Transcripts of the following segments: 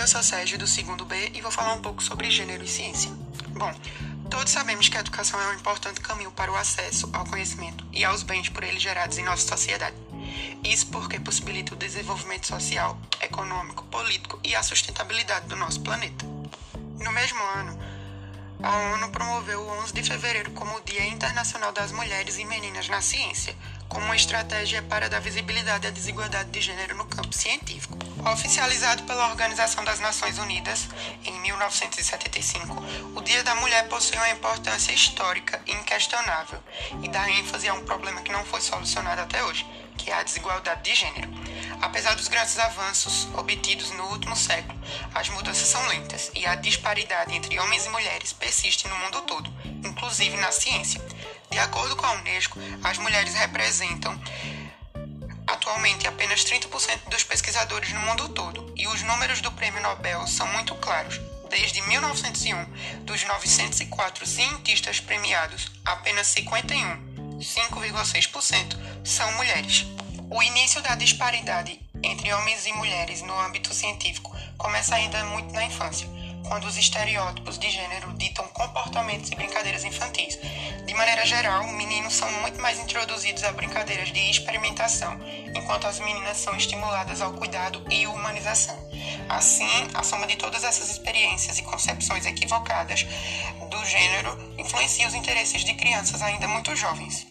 eu sou Sérgio do segundo B e vou falar um pouco sobre gênero e ciência. Bom, todos sabemos que a educação é um importante caminho para o acesso ao conhecimento e aos bens por ele gerados em nossa sociedade. Isso porque possibilita o desenvolvimento social, econômico, político e a sustentabilidade do nosso planeta. No mesmo ano, a ONU promoveu o 11 de fevereiro como o Dia Internacional das Mulheres e Meninas na Ciência, como uma estratégia para dar visibilidade à desigualdade de gênero no campo científico. Oficializado pela Organização das Nações Unidas em 1975, o Dia da Mulher possui uma importância histórica inquestionável e dá ênfase a um problema que não foi solucionado até hoje, que é a desigualdade de gênero. Apesar dos grandes avanços obtidos no último século, as mudanças são lentas e a disparidade entre homens e mulheres persiste no mundo todo, inclusive na ciência. De acordo com a Unesco, as mulheres representam atualmente apenas 30% dos pesquisadores no mundo todo, e os números do Prêmio Nobel são muito claros. Desde 1901, dos 904 cientistas premiados, apenas 51, 5,6%, são mulheres. O início da disparidade entre homens e mulheres no âmbito científico começa ainda muito na infância, quando os estereótipos de gênero ditam comportamentos e brincadeiras infantis. De maneira geral, meninos são muito mais introduzidos a brincadeiras de experimentação, enquanto as meninas são estimuladas ao cuidado e humanização. Assim, a soma de todas essas experiências e concepções equivocadas do gênero influencia os interesses de crianças ainda muito jovens.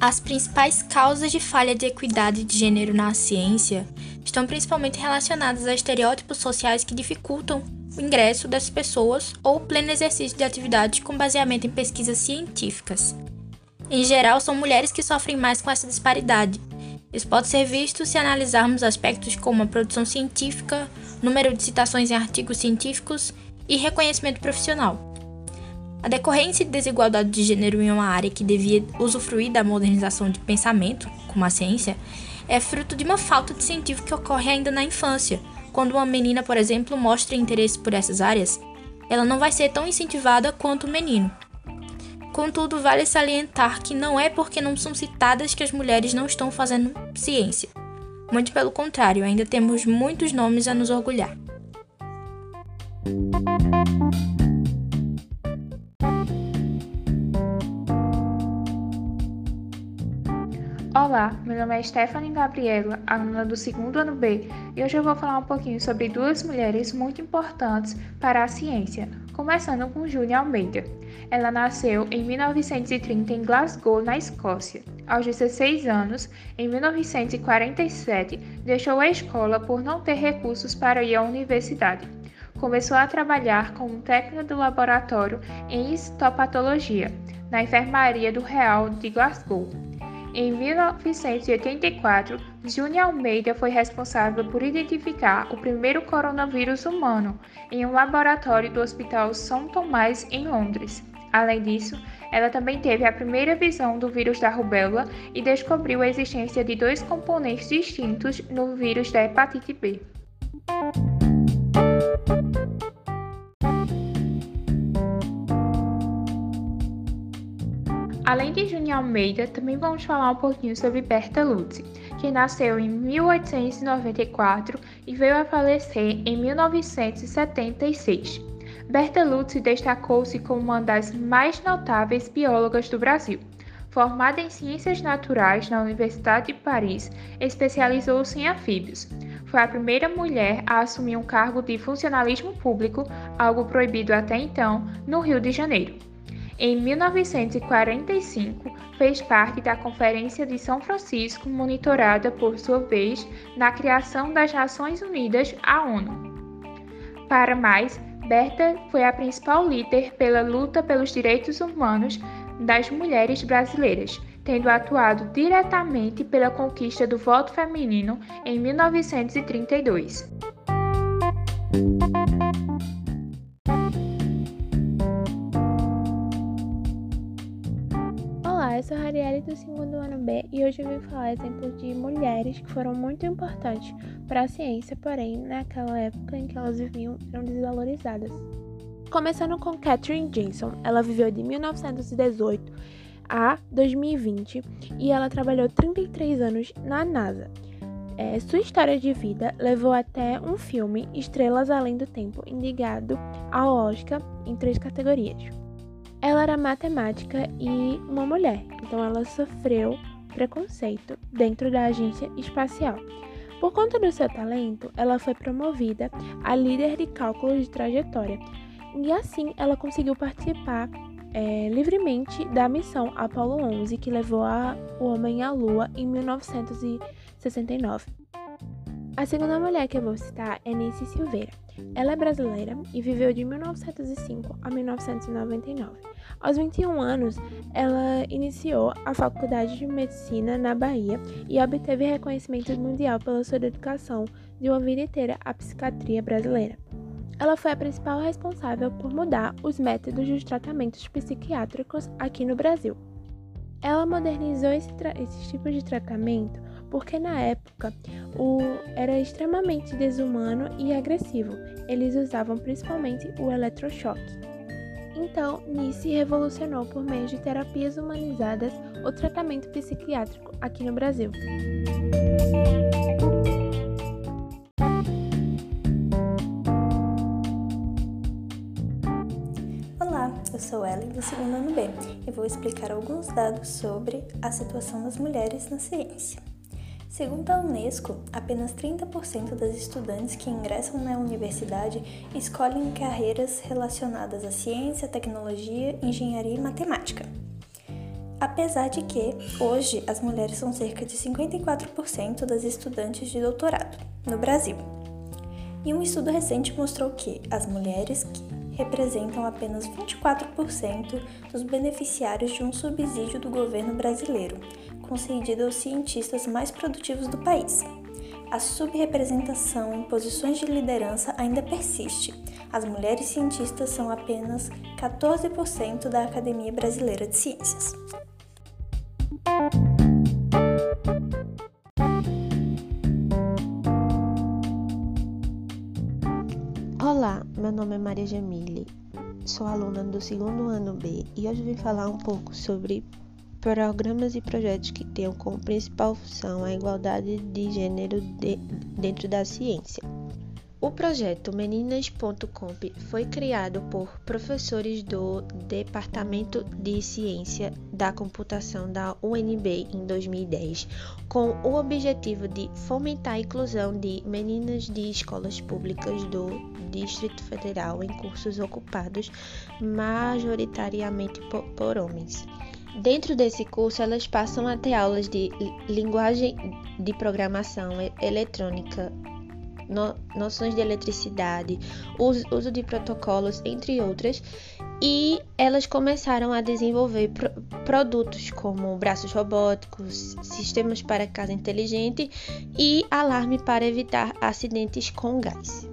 As principais causas de falha de equidade de gênero na ciência estão principalmente relacionadas a estereótipos sociais que dificultam o ingresso das pessoas ou o pleno exercício de atividades com baseamento em pesquisas científicas. Em geral, são mulheres que sofrem mais com essa disparidade. Isso pode ser visto se analisarmos aspectos como a produção científica, número de citações em artigos científicos e reconhecimento profissional. A decorrência de desigualdade de gênero em uma área que devia usufruir da modernização de pensamento, como a ciência, é fruto de uma falta de incentivo que ocorre ainda na infância. Quando uma menina, por exemplo, mostra interesse por essas áreas, ela não vai ser tão incentivada quanto o menino. Contudo, vale salientar que não é porque não são citadas que as mulheres não estão fazendo ciência. Muito pelo contrário, ainda temos muitos nomes a nos orgulhar. Olá, meu nome é Stephanie Gabriela, aluna do segundo ano B, e hoje eu vou falar um pouquinho sobre duas mulheres muito importantes para a ciência, começando com Júlia Almeida. Ela nasceu em 1930 em Glasgow, na Escócia. Aos 16 anos, em 1947, deixou a escola por não ter recursos para ir à universidade. Começou a trabalhar como técnica do laboratório em histopatologia, na enfermaria do Real de Glasgow. Em 1984, Júnior Almeida foi responsável por identificar o primeiro coronavírus humano em um laboratório do Hospital São Tomás, em Londres. Além disso, ela também teve a primeira visão do vírus da rubéola e descobriu a existência de dois componentes distintos no vírus da hepatite B. Além de Júnior Almeida, também vamos falar um pouquinho sobre Berta Lutz, que nasceu em 1894 e veio a falecer em 1976. Berta Lutz destacou-se como uma das mais notáveis biólogas do Brasil. Formada em Ciências Naturais na Universidade de Paris, especializou-se em anfíbios. Foi a primeira mulher a assumir um cargo de funcionalismo público, algo proibido até então, no Rio de Janeiro. Em 1945, fez parte da Conferência de São Francisco, monitorada por sua vez na criação das Nações Unidas, a ONU. Para mais, Berta foi a principal líder pela luta pelos direitos humanos das mulheres brasileiras, tendo atuado diretamente pela conquista do voto feminino em 1932. Eu sou a Arielle do segundo ano B e hoje eu vim falar exemplos de mulheres que foram muito importantes para a ciência, porém, naquela época em que elas viviam, eram desvalorizadas. Começando com Catherine Jensen, ela viveu de 1918 a 2020 e ela trabalhou 33 anos na NASA. É, sua história de vida levou até um filme, Estrelas Além do Tempo, indicado ao Oscar em três categorias. Ela era matemática e uma mulher, então ela sofreu preconceito dentro da agência espacial. Por conta do seu talento, ela foi promovida a líder de cálculo de trajetória e assim ela conseguiu participar é, livremente da missão Apollo 11 que levou a, o homem à Lua em 1969. A segunda mulher que eu vou citar é Nancy Silveira. Ela é brasileira e viveu de 1905 a 1999. Aos 21 anos, ela iniciou a Faculdade de Medicina na Bahia e obteve reconhecimento mundial pela sua dedicação de uma vida inteira à psiquiatria brasileira. Ela foi a principal responsável por mudar os métodos dos tratamentos psiquiátricos aqui no Brasil. Ela modernizou esse esses tipos de tratamento porque na época o era extremamente desumano e agressivo. Eles usavam principalmente o eletrochoque. Então, Nice revolucionou por meio de terapias humanizadas o tratamento psiquiátrico aqui no Brasil. Olá, eu sou Ellen do segundo ano B e vou explicar alguns dados sobre a situação das mulheres na ciência. Segundo a Unesco, apenas 30% das estudantes que ingressam na universidade escolhem carreiras relacionadas à ciência, tecnologia, engenharia e matemática. Apesar de que, hoje, as mulheres são cerca de 54% das estudantes de doutorado no Brasil. E um estudo recente mostrou que as mulheres que representam apenas 24% dos beneficiários de um subsídio do governo brasileiro, concedido aos cientistas mais produtivos do país. A subrepresentação em posições de liderança ainda persiste. As mulheres cientistas são apenas 14% da Academia Brasileira de Ciências. Olá, meu nome é Maria Jamile, sou aluna do segundo ano B e hoje vim falar um pouco sobre programas e projetos que tenham como principal função a igualdade de gênero de, dentro da ciência. O projeto Meninas.comp foi criado por professores do Departamento de Ciência da Computação da UNB em 2010, com o objetivo de fomentar a inclusão de meninas de escolas públicas do Distrito Federal em cursos ocupados majoritariamente por, por homens. Dentro desse curso, elas passam a ter aulas de linguagem de programação eletrônica, no, noções de eletricidade, uso, uso, de protocolos, entre outras, e elas começaram a desenvolver pro, produtos como braços robóticos, sistemas para casa inteligente e alarme para evitar acidentes com gás.